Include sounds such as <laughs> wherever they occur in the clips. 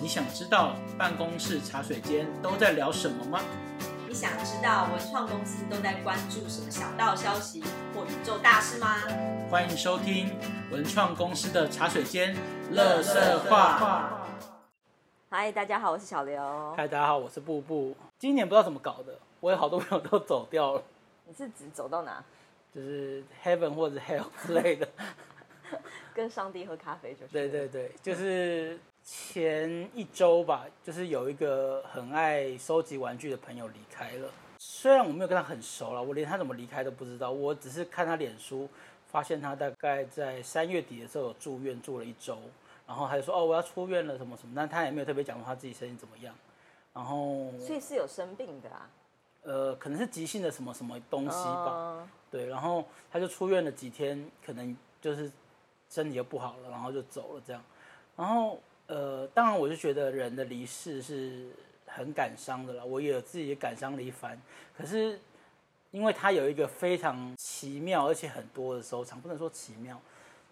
你想知道办公室茶水间都在聊什么吗？你想知道文创公司都在关注什么小道消息或宇宙大事吗？欢迎收听文创公司的茶水间乐色话。嗨，大家好，我是小刘。嗨，大家好，我是布布。今年不知道怎么搞的，我有好多朋友都走掉了，你是指走到哪？就是 heaven 或者 hell 之类的。<laughs> 跟上帝喝咖啡就是。对对对，就是前一周吧，就是有一个很爱收集玩具的朋友离开了。虽然我没有跟他很熟了，我连他怎么离开都不知道。我只是看他脸书，发现他大概在三月底的时候有住院住了一周，然后他就说哦我要出院了什么什么，但他也没有特别讲说他自己身体怎么样。然后所以是有生病的啊。呃，可能是急性的什么什么东西吧。嗯对，然后他就出院了几天，可能就是身体又不好了，然后就走了这样。然后呃，当然我就觉得人的离世是很感伤的啦，我也有自己也感伤了一番。可是因为他有一个非常奇妙而且很多的收藏，不能说奇妙，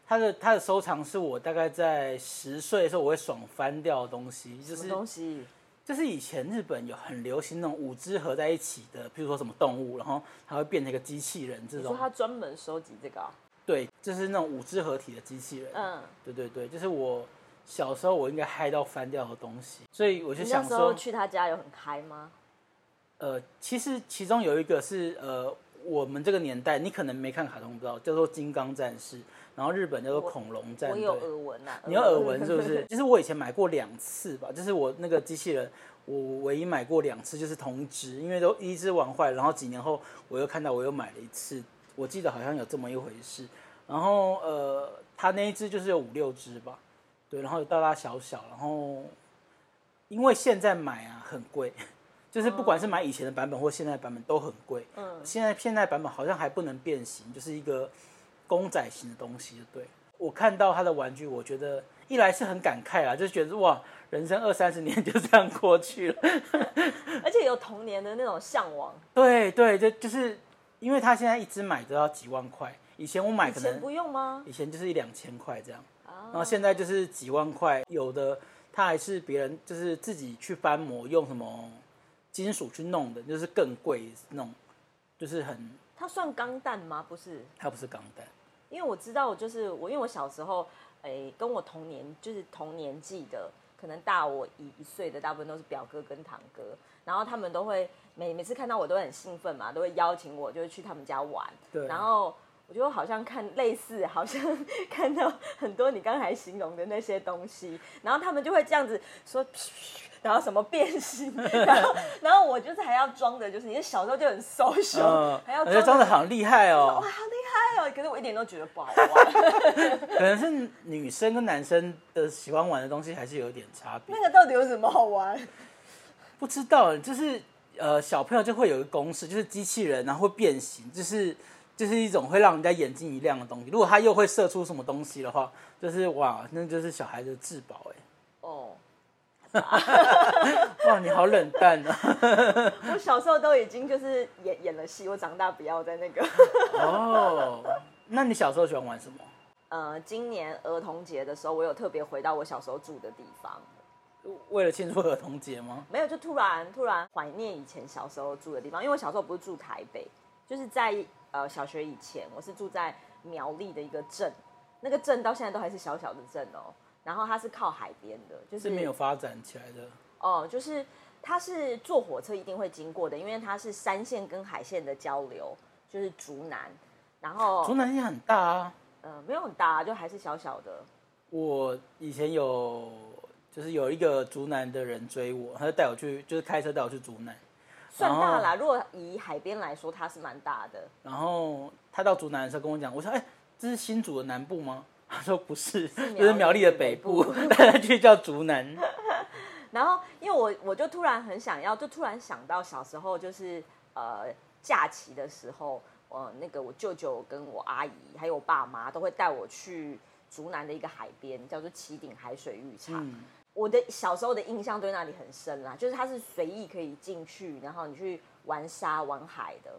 他的他的收藏是我大概在十岁的时候我会爽翻掉的东西，就是么东西？就是以前日本有很流行那种五只合在一起的，比如说什么动物，然后它会变成一个机器人这种。你说他专门收集这个啊？对，就是那种五只合体的机器人。嗯，对对对，就是我小时候我应该嗨到翻掉的东西，所以我就想说，那时候去他家有很嗨吗？呃，其实其中有一个是呃，我们这个年代你可能没看卡通，不知道叫做《金刚战士》，然后日本叫做恐龙战队。我有耳闻啊。你有耳闻是不是？<laughs> 就是我以前买过两次吧，就是我那个机器人，我唯一买过两次，就是同一只，因为都一只玩坏，然后几年后我又看到我又买了一次，我记得好像有这么一回事。然后呃，他那一只就是有五六只吧，对，然后有大大小小，然后因为现在买啊很贵，就是不管是买以前的版本或现在的版本都很贵。嗯，现在现在版本好像还不能变形，就是一个公仔型的东西，对。我看到他的玩具，我觉得一来是很感慨啊，就是觉得哇，人生二三十年就这样过去了。<laughs> 而且有童年的那种向往。<laughs> 对对，就就是因为他现在一只买都要几万块，以前我买可能以前不用吗？以前就是一两千块这样，啊然后现在就是几万块，有的他还是别人就是自己去翻模，用什么金属去弄的，就是更贵那种，就是很它算钢弹吗？不是，它不是钢弹。因为我知道，就是我，因为我小时候，诶，跟我同年，就是同年纪的，可能大我一一岁的，大部分都是表哥跟堂哥，然后他们都会每每次看到我都很兴奋嘛，都会邀请我，就是去他们家玩，对然后我就好像看类似，好像 <laughs> 看到很多你刚才形容的那些东西，然后他们就会这样子说。<laughs> 然后什么变形，<laughs> 然后然后我就是还要装的，就是你小时候就很 social，、嗯，还要装的好厉害哦哇，哦好，厉害哦！可是我一点都觉得不好玩。可能是女生跟男生的喜欢玩的东西还是有点差别。那个到底有什么好玩？不知道，就是呃，小朋友就会有一个公式，就是机器人然后会变形，就是就是一种会让人家眼睛一亮的东西。如果它又会射出什么东西的话，就是哇，那就是小孩的至宝哎。哦，<laughs> 哇，你好冷淡啊！<laughs> 我小时候都已经就是演演了戏，我长大不要再那个。<laughs> 哦，那你小时候喜欢玩什么？呃，今年儿童节的时候，我有特别回到我小时候住的地方，为了庆祝儿童节吗？没有就突然突然怀念以前小时候住的地方，因为我小时候不是住台北，就是在呃小学以前，我是住在苗栗的一个镇，那个镇到现在都还是小小的镇哦，然后它是靠海边的，就是是没有发展起来的。哦，就是它是坐火车一定会经过的，因为它是山线跟海线的交流，就是竹南，然后竹南也很大啊。呃没有很大，啊就还是小小的。我以前有，就是有一个竹南的人追我，他就带我去，就是开车带我去竹南。算大啦，如果以海边来说，它是蛮大的。然后他到竹南的时候跟我讲，我说：“哎、这是新竹的南部吗？” <laughs> 他说：“不是，苗栗就是苗栗的北部，<laughs> 但他去叫竹南。<laughs> 然后，因为我我就突然很想要，就突然想到小时候就是呃假期的时候，呃那个我舅舅跟我阿姨还有我爸妈都会带我去竹南的一个海边，叫做旗顶海水浴场。嗯我的小时候的印象对那里很深啦，就是它是随意可以进去，然后你去玩沙玩海的。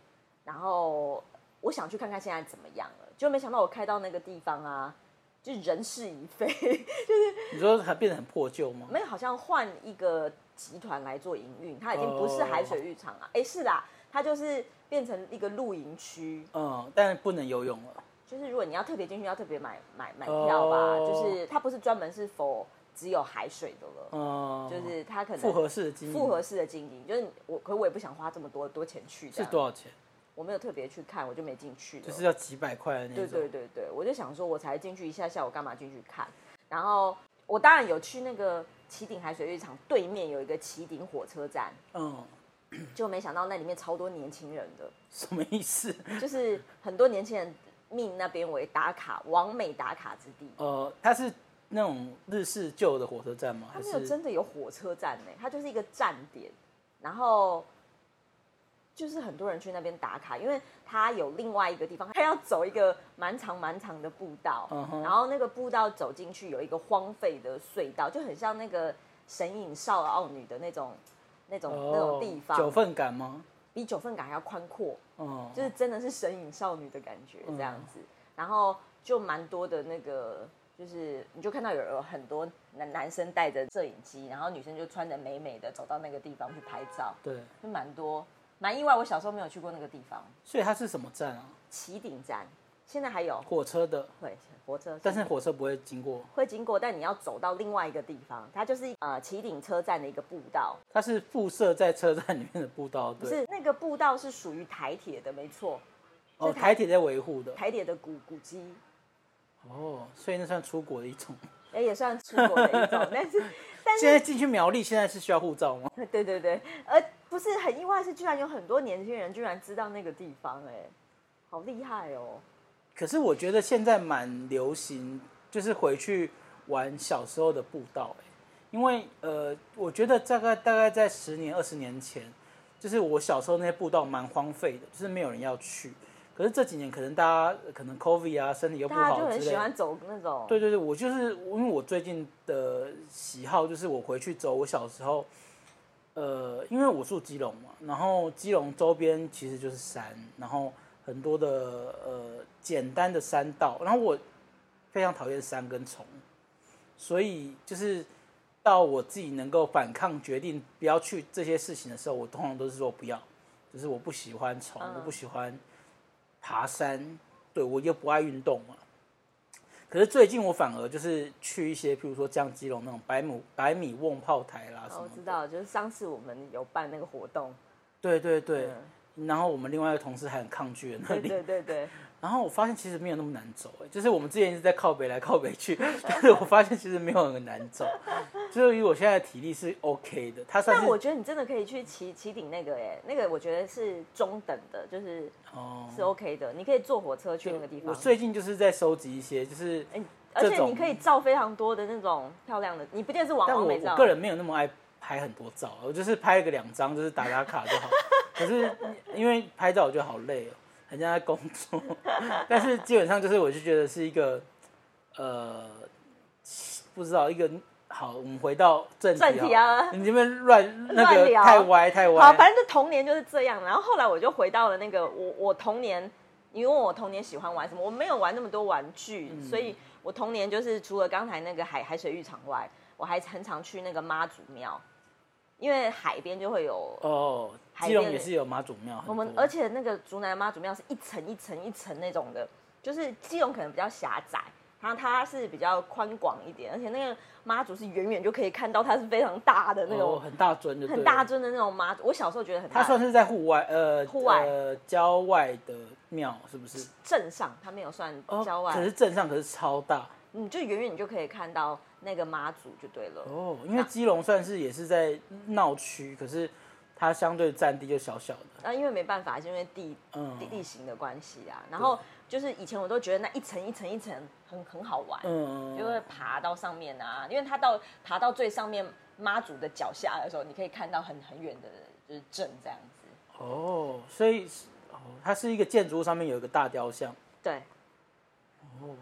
然后我想去看看现在怎么样了，就没想到我开到那个地方啊，就人事已非，<laughs> 就是你说它变得很破旧吗？没有，好像换一个集团来做营运，它已经不是海水浴场了。哎、是啦，它就是变成一个露营区，嗯，但不能游泳了。就是如果你要特别进去，要特别买买买票吧，哦就是它不是专门是否只有海水的了，嗯，就是它可能复合式的经营，复合式的经营，就是我，可我也不想花这么多多钱去，这样是多少钱？我没有特别去看，我就没进去。就是要几百块的那对种。对对对，我就想说，我才进去一下下，我干嘛进去看？然后我当然有去那个旗顶海水浴场对面有一个旗顶火车站，嗯，就没想到那里面超多年轻人的，什么意思？就是很多年轻人命那边为打卡完美打卡之地。呃，它是那种日式旧的火车站吗？它没有真的有火车站呢，它就是一个站点，然后就是很多人去那边打卡，因为它有另外一个地方，它要走一个蛮长蛮长的步道，嗯然后那个步道走进去有一个荒废的隧道，就很像那个神隐少奥女的那种那种、那种地方，哦九份感吗？比九份港还要宽阔，嗯，就是真的是神隐少女的感觉嗯。这样子，然后就蛮多的那个，就是你就看到有有很多男男生带着摄影机，然后女生就穿的美美的走到那个地方去拍照，对，就蛮多，蛮意外。我小时候没有去过那个地方，所以它是什么站啊？旗顶站现在还有火车的，会火车，但是火车不会经过，会经过，但你要走到另外一个地方，它就是呃旗顶车站的一个步道，它是附设在车站里面的步道，不对。是那个步道是属于台铁的，没错，哦，是台铁在维护的。台铁的古古迹。哦，所以那算出国的一种。哎，也算出国的一种，<laughs> 但是但是现在进去苗栗，现在是需要护照吗？对对对，而不是很意外，是居然有很多年轻人居然知道那个地方，哎，好厉害哦！可是我觉得现在蛮流行，就是回去玩小时候的步道、欸，因为呃，我觉得大概大概在十年二十年前，就是我小时候那些步道蛮荒废的，就是没有人要去。可是这几年可能大家可能 COVID 啊，身体又不大家就很喜欢走那种，对对对，我就是因为我最近的喜好就是我回去走我小时候，呃，因为我住基隆嘛，然后基隆周边其实就是山，然后很多的呃简单的山道，然后我非常讨厌山跟虫，所以就是到我自己能够反抗决定不要去这些事情的时候，我通常都是说不要，就是我不喜欢虫，嗯我不喜欢爬山，对我又不爱运动嘛。可是最近我反而就是去一些，譬如说像基隆那种百米百米瓮炮台啦。我知道，就是上次我们有办那个活动，对对对。嗯，然后我们另外一个同事还很抗拒的那对里，对对对，然后我发现其实没有那么难走，哎，就是我们之前一直在靠北来靠北去，<laughs> 但是我发现其实没有很难走，<laughs> 就是以我现在的体力是 OK 的，它算是但我觉得你真的可以去骑骑顶那个，哎，那个我觉得是中等的，就是哦，是 OK 的，你可以坐火车去那个地方我。最近就是在收集一些，就是，哎而且你可以照非常多的那种漂亮的，你不见得是网红美照，我个人没有那么爱拍很多照，我就是拍个两张，就是打打卡就好。<laughs> 可是因为拍照我觉得好累哦，很像在工作。<laughs> 但是基本上就是我就觉得是一个，呃，不知道一个好，我们回到正题正题啊你这边乱那个乱聊太歪太歪。好，反正就童年就是这样。然后后来我就回到了那个我我童年，你问我童年喜欢玩什么，我没有玩那么多玩具，嗯所以我童年就是除了刚才那个海海水浴场外，我还很常去那个妈祖庙，因为海边就会有。哦，基隆也是有妈祖庙，我们而且那个竹南妈祖庙是一层一层一层那种的，就是基隆可能比较狭窄，然后它是比较宽广一点，而且那个妈祖是远远就可以看到，它是非常大的那种、哦很大尊的，很大。尊的那种妈祖。我小时候觉得很大，它算是在户外，呃，户外呃，郊外的庙是不是？镇上，它没有算哦，郊外，可是镇上可是超大你就远远你就可以看到那个妈祖就对了。哦，因为基隆算是也是在闹区，可是它相对占地就小小的，那、因为没办法，是因为地嗯。地地形的关系啊。然后就是以前我都觉得那一层一层一层很很好玩，嗯，就会爬到上面啊，因为它到爬到最上面妈祖的脚下的时候，你可以看到很很远的就是镇这样子。哦，所以哦，它是一个建筑物上面有一个大雕像，对，哦，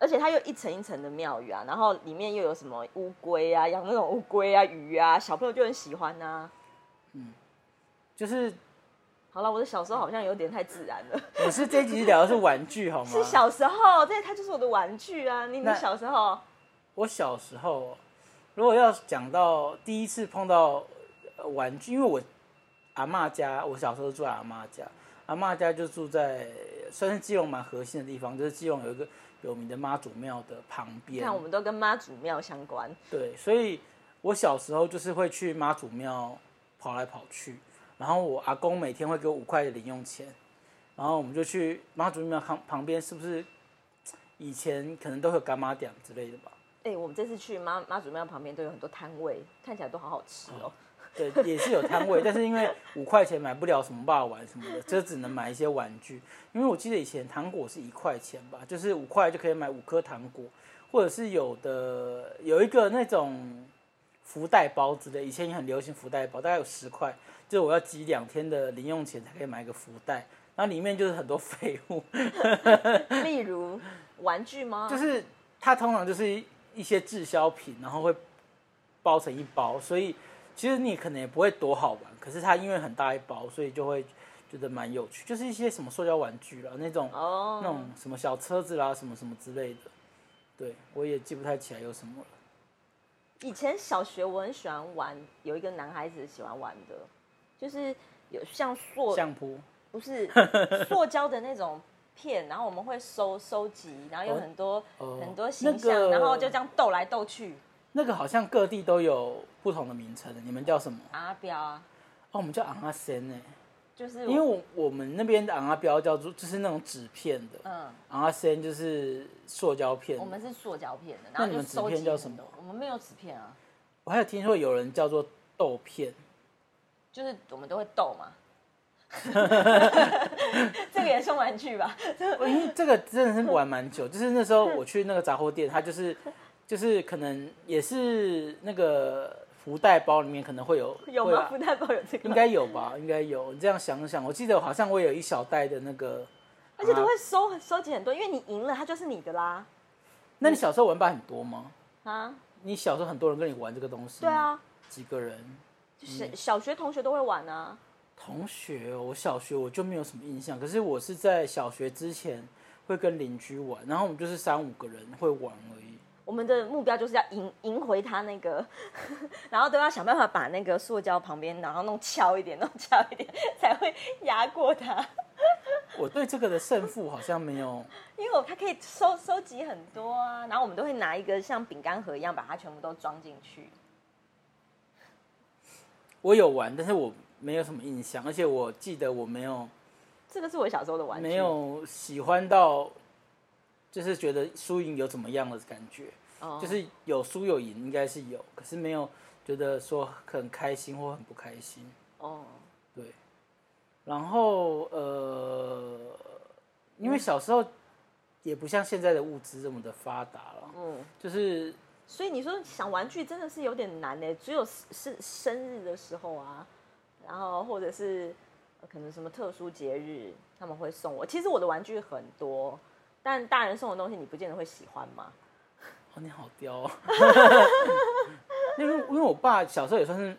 而且它又一层一层的庙宇啊，然后里面又有什么乌龟啊，养那种乌龟啊、鱼啊，小朋友就很喜欢啊嗯、就是好了，我的小时候好像有点太自然了。我是这一集聊的是玩具好吗？是小时候，这它就是我的玩具啊。你你那小时候，我小时候，如果要讲到第一次碰到呃玩具，因为我阿妈家，我小时候住在阿妈家，阿妈家就住在算是基隆蛮核心的地方，就是基隆有一个有名的妈祖庙的旁边看。我们都跟妈祖庙相关。对，所以我小时候就是会去妈祖庙跑来跑去，然后我阿公每天会给我五块的零用钱，然后我们就去妈祖庙旁旁边，是不是以前可能都会有干妈店之类的吧？哎、我们这次去妈妈祖庙旁边都有很多摊位，看起来都好好吃哦。对，也是有摊位，但是因为五块钱买不了什么霸玩什么的，就只能买一些玩具。因为我记得以前糖果是一块钱吧，就是五块就可以买五颗糖果，或者是有的有一个那种福袋包之类，以前也很流行福袋包，大概有十块，就是我要集两天的零用钱才可以买一个福袋，然后里面就是很多废物，<laughs> 例如 <laughs> 玩具吗？就是它通常就是一一些滞销品，然后会包成一包，所以其实你可能也不会多好玩，可是它因为很大一包，所以就会觉得蛮有趣，就是一些什么塑胶玩具啦，那种、哦，那种什么小车子啦，什么什么之类的，对我也记不太起来有什么了。以前小学我很喜欢玩，有一个男孩子喜欢玩的，就是有像塑相扑不是 <laughs> 塑胶的那种片，然后我们会收收集，然后有哦很多、哦很多形象，那个然后就这样斗来斗去。那个好像各地都有不同的名称的，你们叫什么？阿标啊，哦，我们叫昂阿仙呢，就是因为我我们那边的昂阿标叫做就是那种纸片的，嗯，昂阿仙就是塑胶片的。我们是塑胶片的，然那你们纸收集片叫什么多？我们没有纸片啊，我还有听说有人叫做豆片，就是我们都会斗嘛。<laughs> 这个也算玩具吧？因为这个真的是玩蛮久，就是那时候我去那个杂货店，它就是就是可能也是那个福袋包里面可能会有 <laughs> 有吗？福袋包有这个吗？应该有吧，应该有。你这样想想，我记得好像我有一小袋的那个，<laughs> 而且都啊会收收集很多，因为你赢了，它就是你的啦。那你小时候玩伴很多吗？啊，你小时候很多人跟你玩这个东西？对，啊，几个人？是小学同学都会玩啊。同学哦，我小学我就没有什么印象，可是我是在小学之前会跟邻居玩，然后我们就是三五个人会玩而已。我们的目标就是要赢赢回他那个，<laughs> 然后都要想办法把那个塑胶旁边，然后弄翘一点，弄翘一点，才会压过他。我对这个的胜负好像没有，因为我它可以收收集很多啊，然后我们都会拿一个像饼干盒一样，把它全部都装进去。我有玩，但是我没有什么印象，而且我记得我没有这个是我小时候的玩具。没有喜欢到，就是觉得输赢有怎么样的感觉，哦，就是有输有赢应该是有，可是没有觉得说很开心或很不开心。哦，对，然后呃，因为小时候也不像现在的物资这么的发达了，嗯，就是所以你说想玩具真的是有点难呢，只有是生日的时候啊，然后或者是呃可能什么特殊节日他们会送我。其实我的玩具很多，但大人送的东西你不见得会喜欢嘛。哦，你好刁、哦，<laughs> 因为因为我爸小时候也算是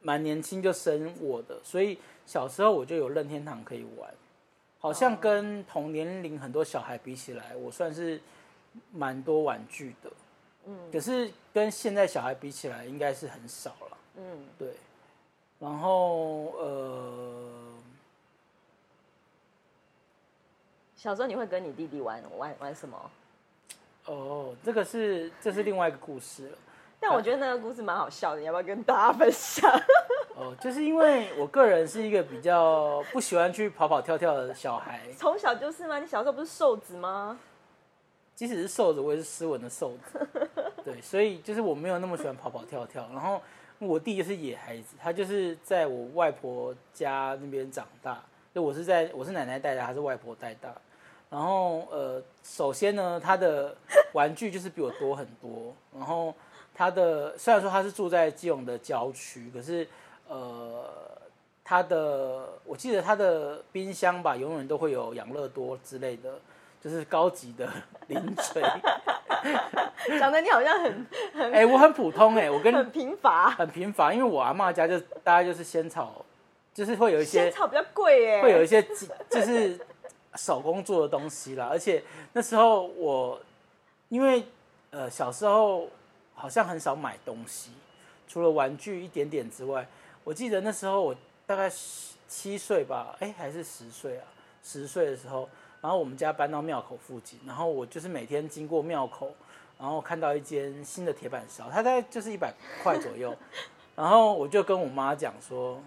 蛮年轻就生我的，所以小时候我就有任天堂可以玩，好像跟同年龄很多小孩比起来，我算是蛮多玩具的，嗯。可是跟现在小孩比起来，应该是很少了。嗯，对，然后呃，小时候你会跟你弟弟玩玩玩什么？哦，这个是这是另外一个故事了。<laughs> 但我觉得那个故事蛮好笑的，你要不要跟大家分享？<laughs> 哦，就是因为我个人是一个比较不喜欢去跑跑跳跳的小孩，从小就是吗？你小时候不是瘦子吗？即使是瘦子，我也是斯文的瘦子。<laughs> 对，所以就是我没有那么喜欢跑跑跳跳。然后我弟就是野孩子，他就是在我外婆家那边长大，就我是在我是奶奶带大，还是外婆带大。然后呃，首先呢，他的玩具就是比我多很多。然后他的虽然说他是住在基隆的郊区，可是呃，他的我记得他的冰箱吧，永远都会有养乐多之类的，就是高级的零嘴。讲的你好像很很哎、我很普通哎、我跟很贫乏。很贫乏，因为我阿妈家就大概就是仙草就是会有一些仙草比较贵耶，会有一些就是手工做的东西啦，而且那时候我因为呃小时候好像很少买东西，除了玩具一点点之外，我记得那时候我大概十七岁吧，哎还是十岁啊，十岁的时候，然后我们家搬到庙口附近，然后我就是每天经过庙口，然后看到一间新的铁板烧，它大概就是一百块左右，<laughs> 然后我就跟我妈讲说。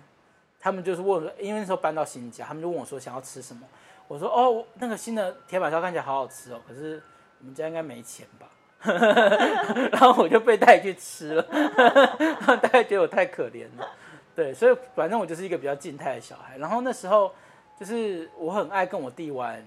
他们就是问，因为那时候搬到新家，他们就问我说想要吃什么。我说哦，那个新的铁板烧看起来好好吃哦，可是我们家应该没钱吧？<laughs> 然后我就被带去吃了，<laughs> 大家觉得我太可怜了。对，所以反正我就是一个比较静态的小孩。然后那时候就是我很爱跟我弟玩。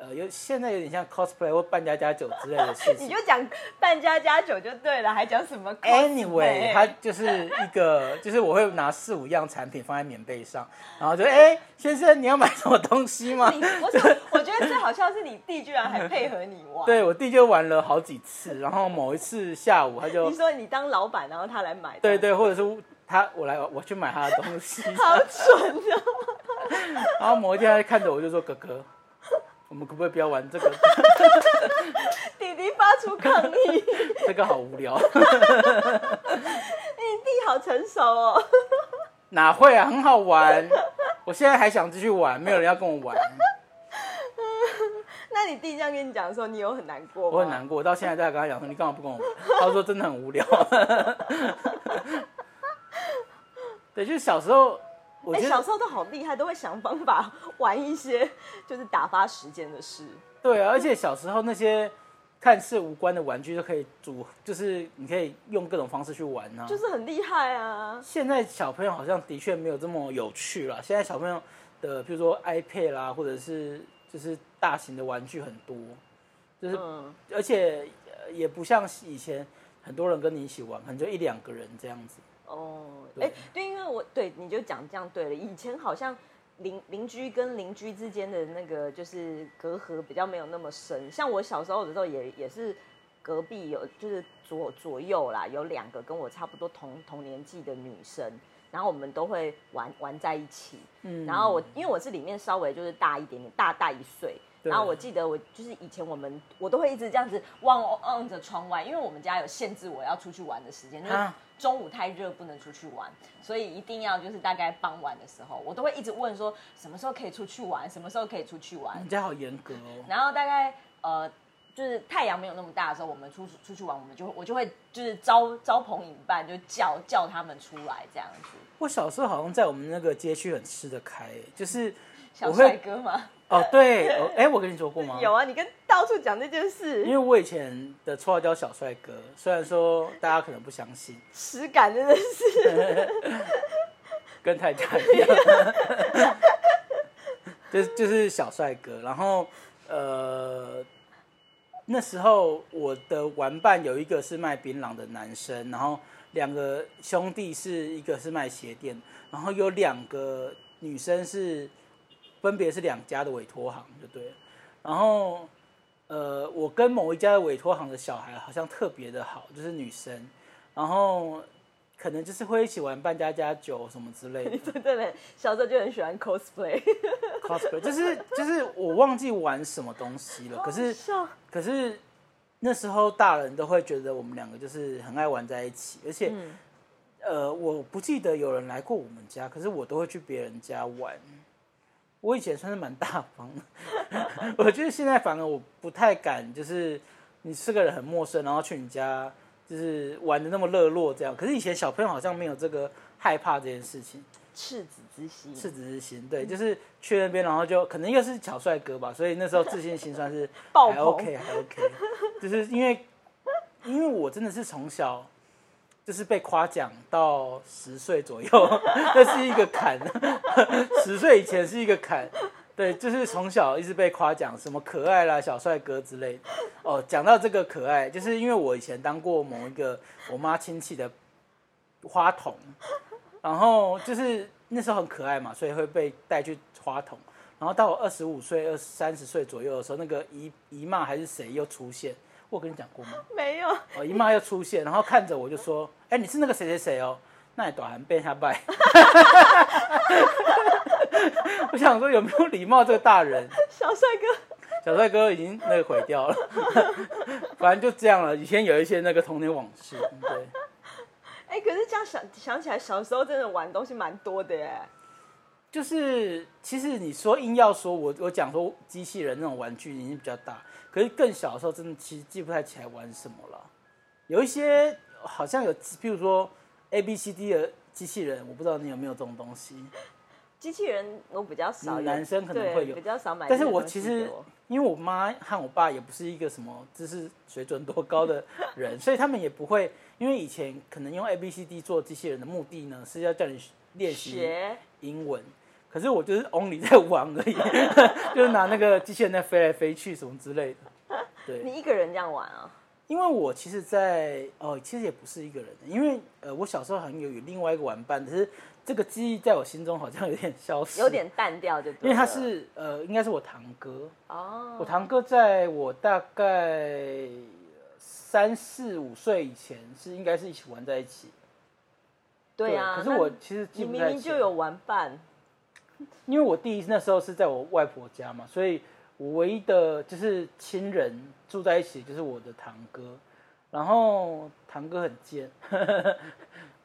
呃，有现在有点像 cosplay 或扮家家酒之类的事情。<laughs> 你就讲扮家家酒就对了，还讲什么？Anyway，它就是一个，<laughs> 就是我会拿四五样产品放在棉被上，然后就 <laughs> 哎，先生你要买什么东西吗？我我觉得最好笑是你弟居然还配合你玩。对我弟就玩了好几次，然后某一次下午他就你说你当老板，然后他来买。对对，或者是他我来我去买他的东西。好蠢哦！然后某一天他看着我就说：“哥哥。”我们可不可以不要玩这个？弟弟发出抗议。<laughs> 这个好无聊。你弟好成熟哦。哪会啊，很好玩。我现在还想继续玩，没有人要跟我玩。<laughs> 那你弟这样跟你讲的时候，你有很难过吗？我很难过，到现在在跟他讲说，你干嘛不跟我玩？他说真的很无聊。<laughs> 对，就是小时候。哎，小时候都好厉害，都会想方法玩一些 <laughs> 就是打发时间的事。对啊，而且小时候那些看似无关的玩具都可以组，就是你可以用各种方式去玩啊，就是很厉害啊。现在小朋友好像的确没有这么有趣了。现在小朋友的，比如说 iPad 啦，或者是就是大型的玩具很多，就是而且也不像以前很多人跟你一起玩，可能就一两个人这样子。哦，哎，对，因为我对你就讲这样对了。以前好像邻邻居跟邻居之间的那个就是隔阂比较没有那么深。像我小时候的时候，也也是隔壁有就是左左右啦，有两个跟我差不多同同年纪的女生，然后我们都会玩玩在一起。嗯，然后我因为我是里面稍微就是大一点点，大大一岁。然后我记得我就是以前我们我都会一直这样子望望着窗外，因为我们家有限制我要出去玩的时间，就是中午太热不能出去玩，所以一定要就是大概傍晚的时候，我都会一直问说什么时候可以出去玩，什么时候可以出去玩。你家好严格哦。然后大概呃就是太阳没有那么大的时候，我们出出去玩，我们就我就会就是招招朋引伴，就叫叫他们出来这样子。我小时候好像在我们那个街区很吃得开，就是小帅哥吗？哦，对，哎，我跟你说过吗？有啊，你跟到处讲这件事。因为我以前的绰号叫小帅哥，虽然说大家可能不相信，实感真的是跟太太一样，<laughs> 就就是小帅哥。然后，呃，那时候我的玩伴有一个是卖槟榔的男生，然后两个兄弟是一个是卖鞋垫，然后有两个女生是。分别是两家的委托行，就对了。然后，呃，我跟某一家的委托行的小孩好像特别的好，就是女生。然后，可能就是会一起玩扮家家酒什么之类的。<laughs> 对对对，小时候就很喜欢 cosplay。<laughs> cosplay 就是就是我忘记玩什么东西了。可是可是那时候大人都会觉得我们两个就是很爱玩在一起，而且，呃，我不记得有人来过我们家，可是我都会去别人家玩。我以前算是蛮大方的，<laughs> 我觉得现在反而我不太敢，就是你是个人很陌生，然后去你家就是玩的那么热络这样。可是以前小朋友好像没有这个害怕这件事情，赤子之心，赤子之心，对，就是去那边，然后就可能又是小帅哥吧，所以那时候自信心算是 <laughs> 还 OK，还 OK，就是因为因为我真的是从小。就是被夸奖到十岁左右，那是一个坎。十岁以前是一个坎，对，就是从小一直被夸奖，什么可爱啦、小帅哥之类的。哦，讲到这个可爱，就是因为我以前当过某一个我妈亲戚的花童，然后就是那时候很可爱嘛，所以会被带去花童。然后到我二十五岁、二三十岁左右的时候，那个姨姨妈还是谁又出现。我跟你讲过吗？<laughs> 没有。哦，姨妈又出现，然后看着我就说：“ <laughs> 哎，你是那个谁谁谁哦。”那你短韩变下拜。<laughs> 我想说有没有礼貌这个大人？小帅哥，小帅哥已经那个毁掉了，反正就这样了。以前有一些那个童年往事，对，哎、可是这样想想起来，小时候真的玩东西蛮多的耶。就是其实你说硬要说，我我讲说机器人那种玩具已经比较大，可是更小的时候真的其实记不太起来玩什么了。有一些好像有，譬如说 A B C D 的机器人，我不知道你有没有这种东西。机器人我比较少男生可能会有比较少买但是我其实因为我妈和我爸也不是一个什么知识水准多高的人，所以他们也不会。因为以前可能用 A B C D 做机器人的目的呢，是要叫你练习英文。可是我就是 only 在玩而已，<laughs> 就是拿那个机器人在飞来飞去什么之类的。对，你一个人这样玩啊？因为我其实在，哦，其实也不是一个人，因为呃，我小时候好像有有另外一个玩伴，只是这个记忆在我心中好像有点消失，有点淡掉就对了，因为他是呃，应该是我堂哥，哦，我堂哥在我大概三四五岁以前是应该是一起玩在一起。对啊，可是我其实记你明明就有玩伴，因为我弟那时候是在我外婆家嘛，所以我唯一的就是亲人住在一起就是我的堂哥，然后堂哥很贱，<laughs>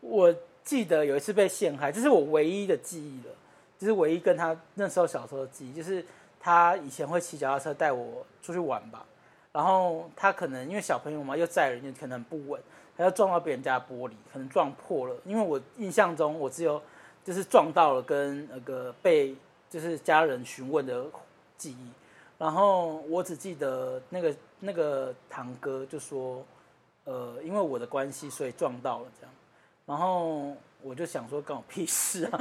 我记得有一次被陷害，这是我唯一的记忆了，就是唯一跟他那时候小时候的记忆，就是他以前会骑脚踏车带我出去玩吧，然后他可能因为小朋友嘛又载人，就可能不稳，他要撞到别人家玻璃，可能撞破了，因为我印象中我只有。就是撞到了，跟那个被就是家人询问的记忆，然后我只记得那个那个堂哥就说，呃，因为我的关系，所以撞到了这样，然后我就想说，关我屁事啊，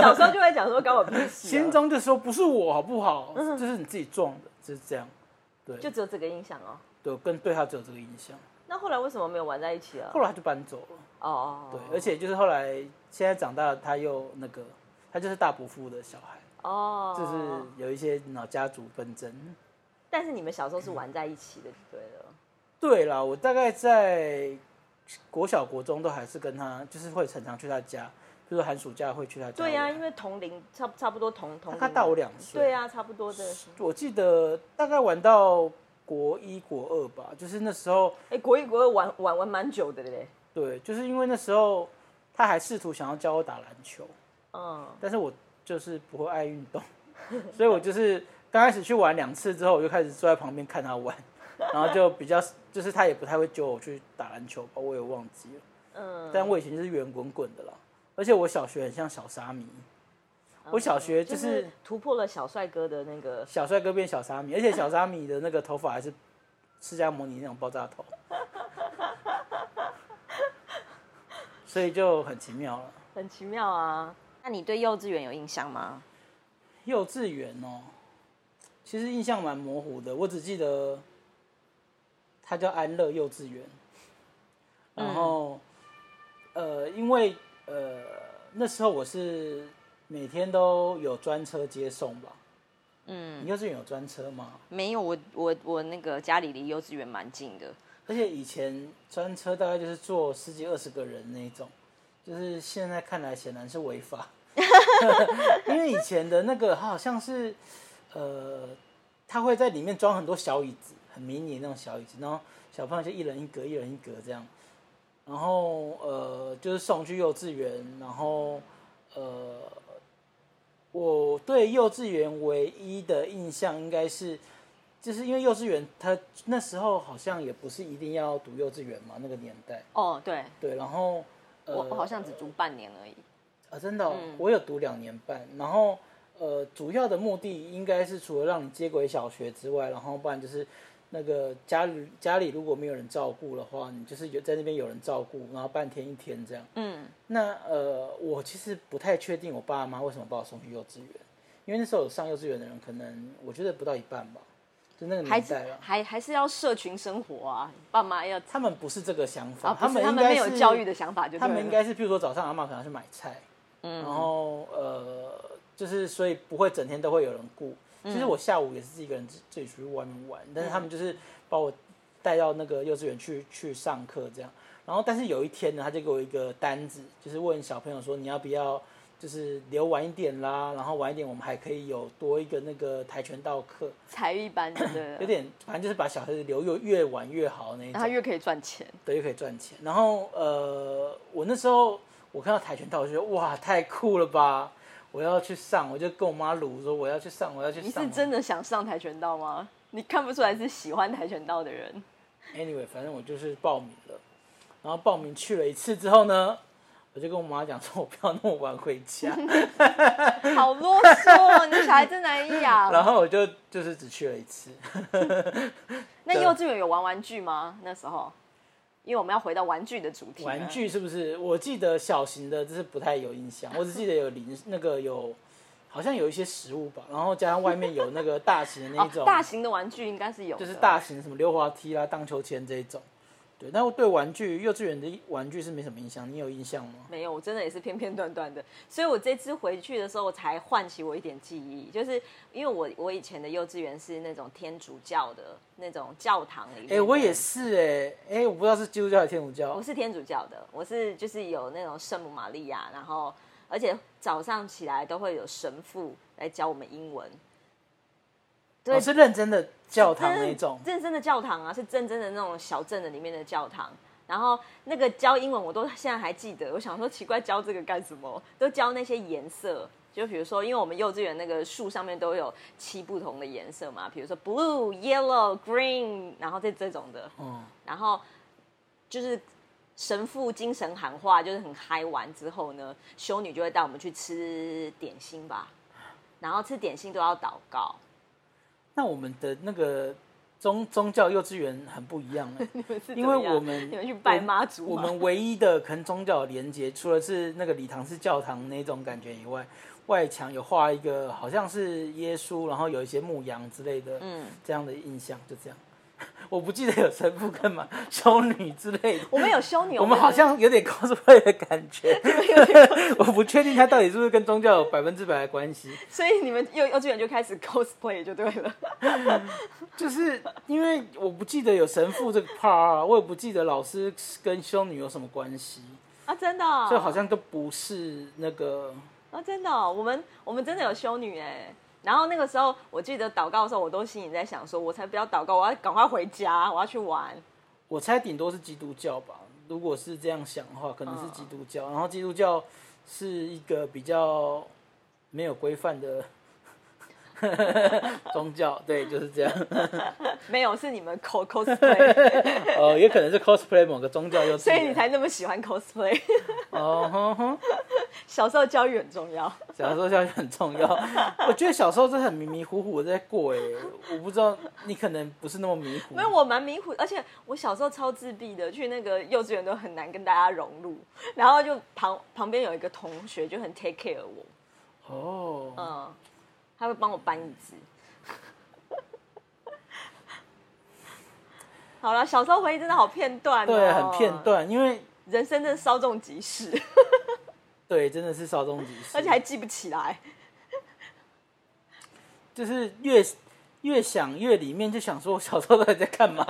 小时候就会讲说关我屁事啊，心中就说不是我好不好，就是你自己撞的，就是这样，对，就只有这个印象哦。对，跟对他只有这个印象，那后来为什么没有玩在一起啊？后来他就搬走了。哦哦，对，而且就是后来现在长大了，他又那个，他就是大伯父的小孩，哦，就是有一些老家族纷争。但是你们小时候是玩在一起的，就对了。对啦，我大概在国小、国中都还是跟他，就是会常常去他家，就是寒暑假会去他家玩。对呀、因为同龄差差不多同同龄他大我两岁。对呀、差不多的。我记得大概玩到国一、国二吧，就是那时候，哎，国一国二玩玩玩蛮久的嘞。对，就是因为那时候他还试图想要教我打篮球，嗯，但是我就是不会爱运动，<laughs> 所以我就是刚开始去玩两次之后，我就开始坐在旁边看他玩，<laughs> 然后就比较就是他也不太会揪我去打篮球吧，我也忘记了。嗯，但我以前就是圆滚滚的啦，而且我小学很像小沙弥，我小学就就是是突破了小帅哥的那个。小帅哥变小沙弥，而且小沙弥的那个头发还是释迦摩尼那种爆炸头，所以就很奇妙了。很奇妙啊！那你对幼稚园有印象吗？幼稚园哦，其实印象蛮模糊的，我只记得它叫安乐幼稚园，然后、呃，因为呃那时候我是每天都有专车接送吧。嗯，你幼稚园有专车吗？没有，我我我那个家里离幼稚园蛮近的。而且以前专车大概就是坐十几二十个人那一种，就是现在看来显然是违法，<laughs> 因为以前的那个它好像是，呃，他会在里面装很多小椅子，很迷你那种小椅子，然后小朋友就一人一格，一人一格这样，然后呃就是送去幼稚园，然后呃我对幼稚园唯一的印象应该是。就是因为幼稚园，他那时候好像也不是一定要读幼稚园嘛，那个年代。哦，对，对，然后呃，我我好像只读半年而已。啊，真的哦、嗯我有读两年半。然后呃，主要的目的应该是除了让你接轨小学之外，然后不然就是那个家里家里如果没有人照顾的话，你就是有在那边有人照顾，然后半天一天这样。嗯，那呃，我其实不太确定我爸妈为什么把我送去幼稚园，因为那时候有上幼稚园的人，可能我觉得不到一半吧，就那个年代了。还还是要社群生活啊，爸妈要他们不是这个想法，啊，不是们他们没有教育的想法就他们应该是，譬如说早上阿妈可能要去买菜，嗯然后呃，就是所以不会整天都会有人顾。其嗯实我下午也是自己一个人自自己出去外面玩，但是他们就是把我带到那个幼稚园去去上课这样。然后但是有一天呢，他就给我一个单子，就是问小朋友说你要不要就是留晚一点啦，然后晚一点我们还可以有多一个那个跆拳道课，才艺班的，<coughs> 有点反正就是把小孩子留越越晚越好那一种，然后越可以赚钱。对，越可以赚钱。然后呃，我那时候我看到跆拳道，我觉得哇太酷了吧，我要去上，我就跟我妈撸说我要去上，我要去上你。是真的想上跆拳道吗？你看不出来是喜欢跆拳道的人。Anyway，反正我就是报名了，然后报名去了一次之后呢，我就跟我妈讲说，我不要那么晚回家，<laughs> 好啰嗦哦，你小孩真难养。<laughs> 然后我就就是只去了一次。<laughs> 那幼稚园有玩玩具吗？那时候，因为我们要回到玩具的主题。玩具是不是？我记得小型的，就是不太有印象，<laughs> 我只记得有零那个有，好像有一些食物吧，然后加上外面有那个大型的那哦种，，大型的玩具应该是有，就是大型什么溜滑梯啦、荡秋千这一种。对，但我对玩具幼稚园的玩具是没什么印象，你有印象吗？没有，我真的也是片片段段的，所以我这次回去的时候，我才唤起我一点记忆，就是因为我我以前的幼稚园是那种天主教的那种教堂里。哎、我也是哎、哎、我不知道是基督教还是天主教我。是天主教的，我是就是有那种圣母玛利亚，然后而且早上起来都会有神父来教我们英文。对我、是认真的教堂真那种，认真的教堂啊，是真正的那种小镇的里面的教堂。然后那个教英文，我都现在还记得。我想说，奇怪，教这个干什么？都教那些颜色，就比如说，因为我们幼稚园那个树上面都有七不同的颜色嘛，比如说 blue、yellow、green，然后这这种的。嗯，然后就是神父精神喊话，就是很嗨完之后呢，修女就会带我们去吃点心吧，然后吃点心都要祷告。那我们的那个宗宗教幼稚园很不一样哎、<laughs> 你们是因为我们你们去拜妈祖吗我们唯一的跟宗教的连接，除了是那个礼堂是教堂那种感觉以外，外墙有画一个好像是耶稣，然后有一些牧羊之类的，嗯，这样的印象，就这样。我不记得有神父跟嘛修女之类的。我们有修女，我们好像有点 cosplay 的感觉，<laughs> 我不确定它到底是不是跟宗教有百分之百的关系。所以你们幼幼稚园就开始 cosplay 就对了。<laughs> 就是因为我不记得有神父这个 part，啊我也不记得老师跟修女有什么关系，啊，真的、哦，所以好像都不是那个。啊，真的哦、我们我们真的有修女哎。然后那个时候，我记得祷告的时候，我都心里在想说，我才不要祷告，我要赶快回家，我要去玩。我猜顶多是基督教吧。如果是这样想的话，可能是基督教。然后基督教是一个比较没有规范的 <laughs> 宗教，对，就是这样。<laughs> 没有，是你们 cos cosplay，呃，<laughs> 也可能是 cosplay 某个宗教幼稚园。所以你才那么喜欢 cosplay。哦哼哼。小时候教育很重要。小时候教育很重要，我觉得小时候是很迷迷糊糊的在过哎，我不知道你可能不是那么迷糊。没有，我蛮迷糊，而且我小时候超自闭的，去那个幼稚园都很难跟大家融入。然后就旁旁边有一个同学就很 take care 我，哦，嗯，他会帮我搬椅子。<laughs> 好了，小时候回忆真的好片段、哦，对，很片，段，因为人生真的稍纵即逝，<laughs> 对，真的是稍纵即逝，而且还记不起来。就是越越想越里面就想说，我小时候到底在干嘛？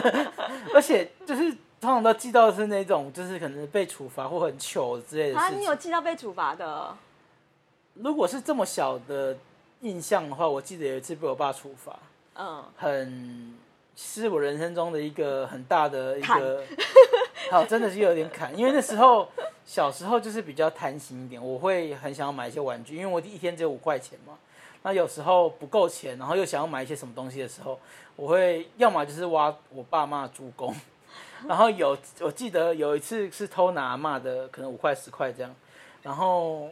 <laughs> 而且就是通常都记到是那种，就是可能被处罚或很糗之类的啊，事情。你有记到被处罚的？如果是这么小的印象的话，我记得有一次被我爸处罚，嗯，很是我人生中的一个很大的一坎。个，<laughs> 好，真的是有点坎，因为那时候小时候就是比较贪心一点，我会很想要买一些玩具，因为我一天只有五块钱嘛。那有时候不够钱，然后又想要买一些什么东西的时候，我会要么就是挖我爸妈的猪公，<laughs> 然后有我记得有一次是偷拿阿妈的，可能五块十块这样，然后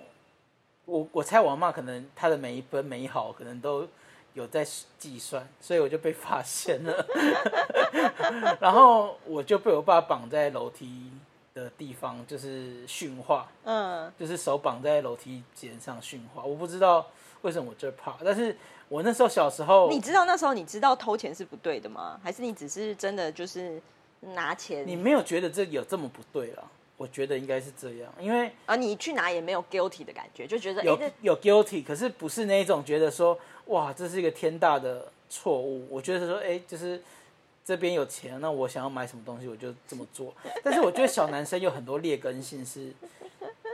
我我猜我阿妈可能她的每一分每一毫可能都有在计算，所以我就被发现了，<laughs> 然后我就被我爸绑在楼梯的地方，就是训话，嗯，就是手绑在楼梯间上训话。我不知道为什么我最怕，但是我那时候小时候，你知道那时候你知道偷钱是不对的吗？还是你只是真的就是拿钱？你没有觉得这有这么不对啦？我觉得应该是这样，因为而你去哪也没有 guilty 的感觉，就觉得哎、有这有 guilty，可是不是那种觉得说哇这是一个天大的错误。我觉得说哎，就是这边有钱，那我想要买什么东西我就这么做。但是我觉得小男生有很多劣根性是，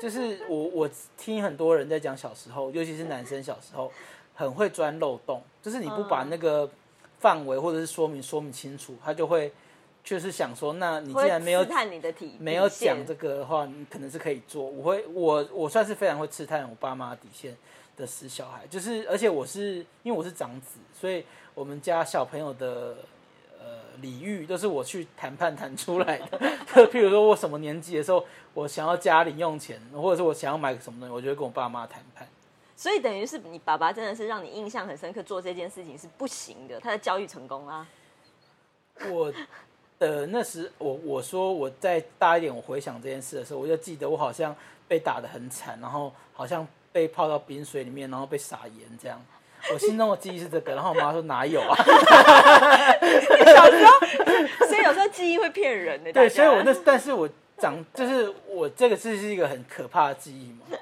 就是我我听很多人在讲小时候，尤其是男生小时候很会钻漏洞，就是你不把那个范围或者是说明说明清楚，他就会就是想说，那你既然没有会刺探你的体没有讲这个的话，你可能是可以做。我会，我我算是非常会刺探我爸妈的底线的死小孩，就是而且我是因为我是长子，所以我们家小朋友的呃礼遇都是我去谈判谈出来的。<laughs> 就譬如说我什么年纪的时候，我想要加零用钱，或者是我想要买个什么东西，我就会跟我爸妈谈判。所以等于是你爸爸真的是让你印象很深刻，做这件事情是不行的，他的教育成功啊。我的那时，我我说我再大一点，我回想这件事的时候，我就记得我好像被打得很惨，然后好像被泡到冰水里面，然后被撒盐这样。我心中的记忆是这个，然后我妈说哪有啊？<laughs> 小时候，所以有时候记忆会骗人的。对，所以我那但是我长就是我这个是是一个很可怕的记忆嘛，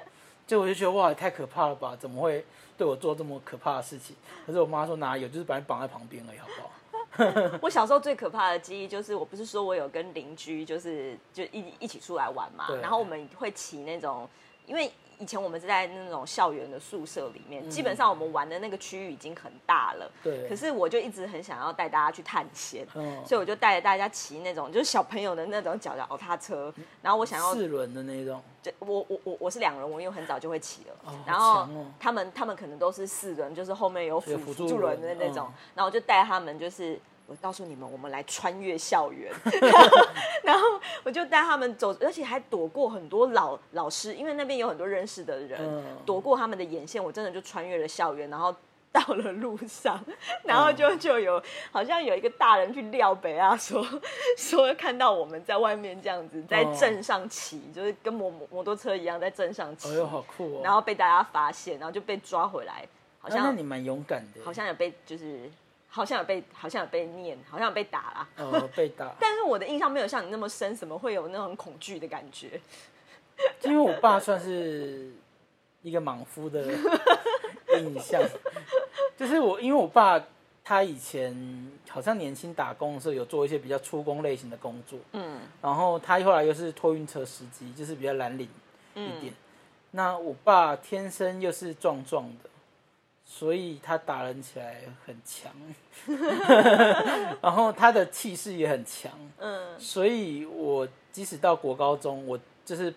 就我就觉得哇太可怕了吧，怎么会对我做这么可怕的事情？可是我妈说哪有，就是把你绑在旁边而已，好不好？<laughs> 我小时候最可怕的记忆就是，我不是说我有跟邻居就是就一一起出来玩嘛，然后我们会骑那种，因为以前我们是在那种校园的宿舍里面，基本上我们玩的那个区域已经很大了，对。可是我就一直很想要带大家去探险，哦所以我就带着大家骑那种就是小朋友的那种脚脚踏车，然后我想要四轮的那种，就我我我我是两人，我因为很早就会骑了，哦然后哦。他们他们可能都是四轮，就是后面有辅助助轮的那种，嗯。然后我就带他们，就是我告诉你们，我们来穿越校园，<laughs> 然后我就带他们走，而且还躲过很多老老师，因为那边有很多认识的人，嗯躲过他们的眼线，我真的就穿越了校园，然后。到了路上，然后就就有好像有一个大人去撩北啊，说说看到我们在外面这样子在哦镇上骑，就是跟摩摩摩托车一样在镇上骑，哎呦好酷哦！然后被大家发现，然后就被抓回来，好啊那像、你蛮勇敢的，好像有被就是好像有被好像有被念，好像有被打啦。哦被打，<laughs> 但是我的印象没有像你那么深，怎么会有那种恐惧的感觉？因为我爸算是一个莽夫的 <laughs> 印象，就是我因为我爸他以前好像年轻打工的时候有做一些比较出工类型的工作，嗯然后他后来又是托运车司机，就是比较蓝领一嗯点。那我爸天生又是壮壮的，所以他打人起来很强，<laughs> 然后他的气势也很强，嗯，所以我即使到国高中，我就是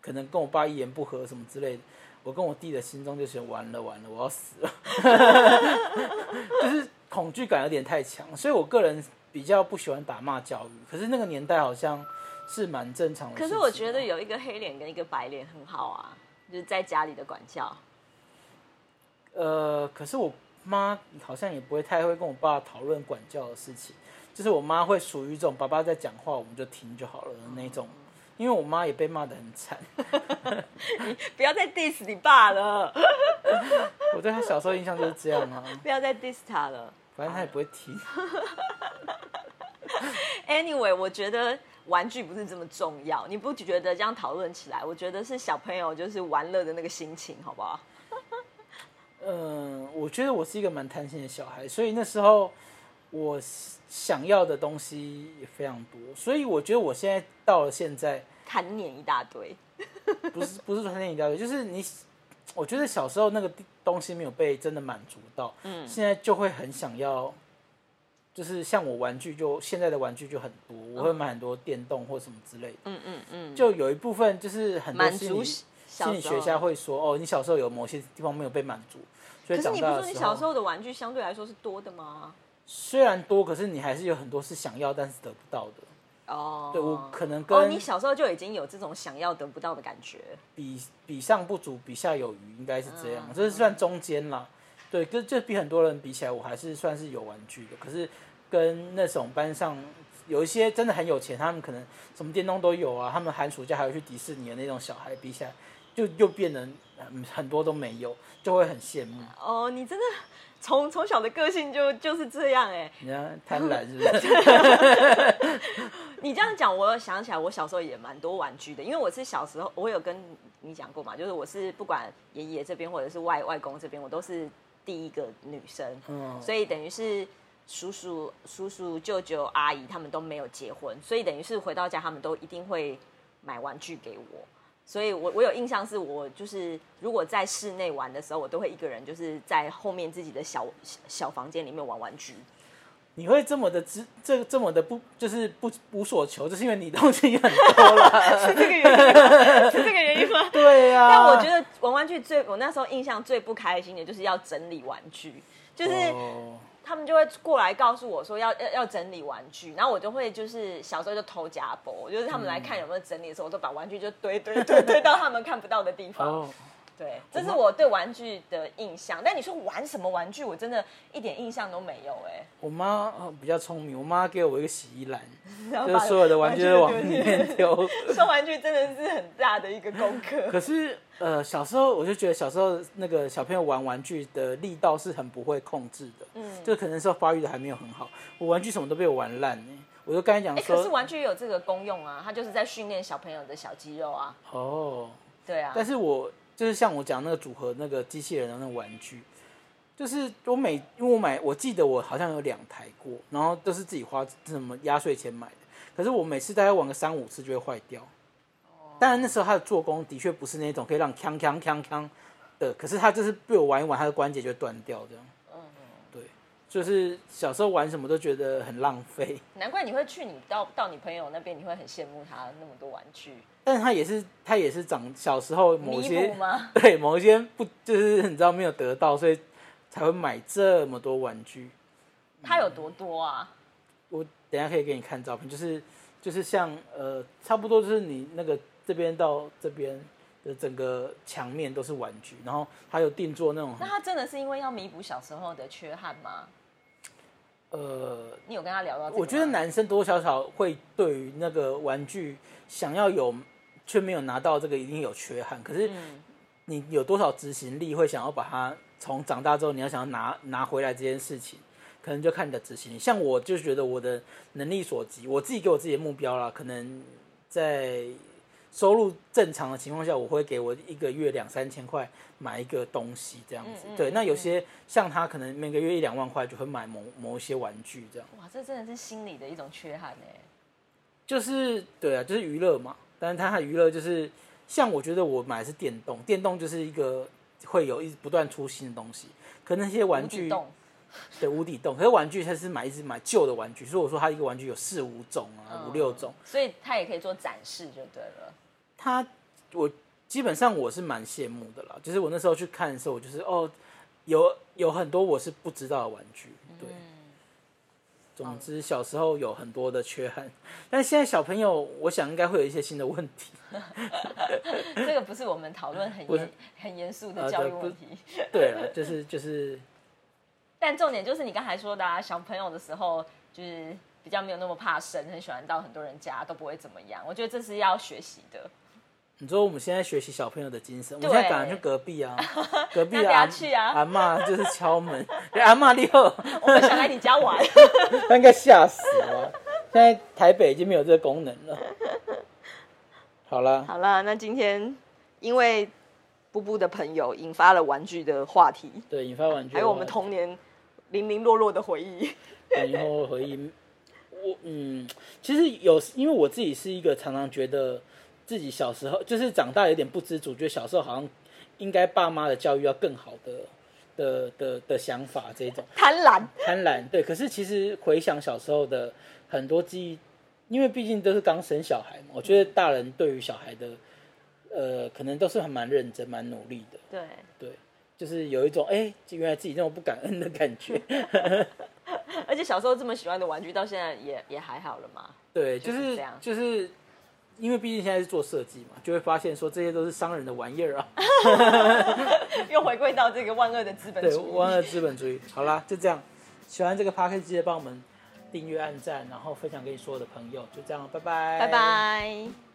可能跟我爸一言不合什么之类的，我跟我弟的心中就是完了完了，我要死了，<laughs> 就是恐惧感有点太强，所以我个人比较不喜欢打骂教育。可是那个年代好像是蛮正常的啊。可是我觉得有一个黑脸跟一个白脸很好啊，就是在家里的管教。呃，可是我妈好像也不会太会跟我爸讨论管教的事情，就是我妈会属于这种爸爸在讲话我们就听就好了的那种。因为我妈也被骂得很惨，<laughs> 不要再 diss 你爸了，<laughs> 我对他小时候印象就是这样啊。不要再 diss 他了。反正他也不会听。<laughs> Anyway，我觉得玩具不是这么重要，你不觉得这样讨论起来，我觉得是小朋友就是玩乐的那个心情，好不好？嗯，我觉得我是一个蛮贪心的小孩，所以那时候我想要的东西也非常多，所以我觉得我现在到了现在，贪念一大堆。不是不是说贪念一大堆，就是你，我觉得小时候那个东西没有被真的满足到，嗯现在就会很想要，就是像我玩具就现在的玩具就很多，我会买很多电动或什么之类的，嗯嗯嗯，就有一部分就是很多满足心理学家会说，哦，你小时候有某些地方没有被满足，所以可是长你不是说你时小时候的玩具相对来说是多的吗？虽然多，可是你还是有很多是想要但是得不到的。哦，对我可能哦，跟你小时候就已经有这种想要得不到的感觉。比比上不足，比下有余，应该是这样，嗯这是算中间啦。对，跟就比很多人比起来，我还是算是有玩具的。可是跟那种班上有一些真的很有钱，他们可能什么电动都有啊，他们寒暑假还会去迪士尼的那种小孩比起来，就又变得嗯很多都没有，就会很羡慕。哦，你真的从从小的个性就就是这样哎。你看贪婪是不是？<laughs> 你这样讲，我想起来，我小时候也蛮多玩具的，因为我是小时候，我有跟你讲过嘛，就是我是不管爷爷这边或者是外外公这边，我都是第一个女生，嗯，所以等于是叔叔、叔叔、舅舅、阿姨他们都没有结婚，所以等于是回到家，他们都一定会买玩具给我。所以我我有印象，是我就是如果在室内玩的时候，我都会一个人就是在后面自己的小小房间里面玩玩具。你会这么的知这这么的不就是不无所求，就是因为你东西很多了，<laughs> 是这个原因吗？<laughs> 是这个原因吗？对呀、但我觉得玩玩具最我那时候印象最不开心的就是要整理玩具，就是。哦他们就会过来告诉我说要要要整理玩具，然后我就会就是小时候就偷家博，就是他们来看有没有整理的时候，我都把玩具就堆堆堆堆到他们看不到的地方。哦，对，这是我对玩具的印象。但你说玩什么玩具，我真的一点印象都没有哎、我妈哦比较聪明，我妈给我一个洗衣篮，<laughs> 就是所有的玩具都往里面丢。<laughs> 收玩具真的是很大的一个功课。可是呃，小时候我就觉得小时候那个小朋友玩玩具的力道是很不会控制的，嗯，就可能是发育的还没有很好。我玩具什么都被我玩烂呢，我就刚才讲哎、可是，玩具也有这个功用啊，它就是在训练小朋友的小肌肉啊。哦，对啊，但是我就是像我讲那个组合那个机器人的那个玩具，就是我每因为我买，我记得我好像有两台过，然后都是自己花什么压岁钱买的，可是我每次大概玩个三五次就会坏掉。当然那时候它的做工的确不是那种可以让锵锵锵锵的，可是它就是被我玩一玩，它的关节就会断掉这样。对，就是小时候玩什么都觉得很浪费，难怪你会去你到到你朋友那边，你会很羡慕他那么多玩具，但是它也是他也是长小时候某弥些？<laughs> 对某一些不就是你知道没有得到，所以才会买这么多玩具。他有多多啊？我等一下可以给你看照片，就是就是像呃，差不多就是你那个这边到这边的整个墙面都是玩具，然后还有定做那种那他真的是因为要弥补小时候的缺憾吗？呃，你有跟他聊到？我觉得男生多多少少会对于那个玩具想要有却没有拿到这个一定有缺憾，可是嗯你有多少执行力会想要把它从长大之后你要想要拿拿回来这件事情，可能就看你的执行力。像我就觉得我的能力所及，我自己给我自己的目标啦，可能在收入正常的情况下，我会给我一个月两三千块买一个东西这样子。嗯嗯对，那有嗯些像他可能每个月一两万块就会买某某一些玩具这样。哇，这真的是心理的一种缺憾哎。就是对啊，就是娱乐嘛。但是他的娱乐就是，像我觉得我买的是电动，电动就是一个会有一直不断出新的东西。可那些玩具无 <laughs> 对无底洞，可是玩具它是买一直买旧的玩具，所以我说它一个玩具有四五种啊，嗯五六种。所以他也可以做展示就对了。它我基本上我是蛮羡慕的啦，就是我那时候去看的时候，我就是哦，有有很多我是不知道的玩具，对。嗯总之，小时候有很多的缺憾，但现在小朋友，我想应该会有一些新的问题。<laughs> 这个不是我们讨论很严很严肃的教育问题，对了，<laughs> 就是就是，但重点就是你刚才说的、啊，小朋友的时候就是比较没有那么怕生，很喜欢到很多人家都不会怎么样。我觉得这是要学习的。你说我们现在学习小朋友的精神，我现在赶快去隔壁啊，<laughs> 隔壁啊，要去啊阿妈就是敲门，哎阿妈你好，我们想来你家玩，<laughs> 他应该吓死了。现在台北已经没有这个功能了。好了，好了，那今天因为布布的朋友引发了玩具的话题，对，引发玩具，还有我们童年零零落落的回忆。零零落落回忆，我嗯，其实有，因为我自己是一个常常觉得自己小时候就是长大有点不知足，觉得小时候好像应该爸妈的教育要更好的的的的想法，这种贪婪，贪婪。对，可是其实回想小时候的很多记忆，因为毕竟都是刚生小孩嘛，我觉得大人对于小孩的呃，可能都是还蛮认真、蛮努力的。对，对，就是有一种哎、原来自己这么不感恩的感觉。<laughs> 而且小时候这么喜欢的玩具，到现在也也还好了嘛。对，就就是是这样就是因为毕竟现在是做设计嘛，就会发现说这些都是商人的玩意儿啊。<laughs> 又回归到这个万恶的资本对，主义。对，万恶资本主义。好啦，就这样。喜欢这个 p a r k 记得帮我们订阅、按赞，然后分享给你所有的朋友。就这样，拜拜，拜。拜。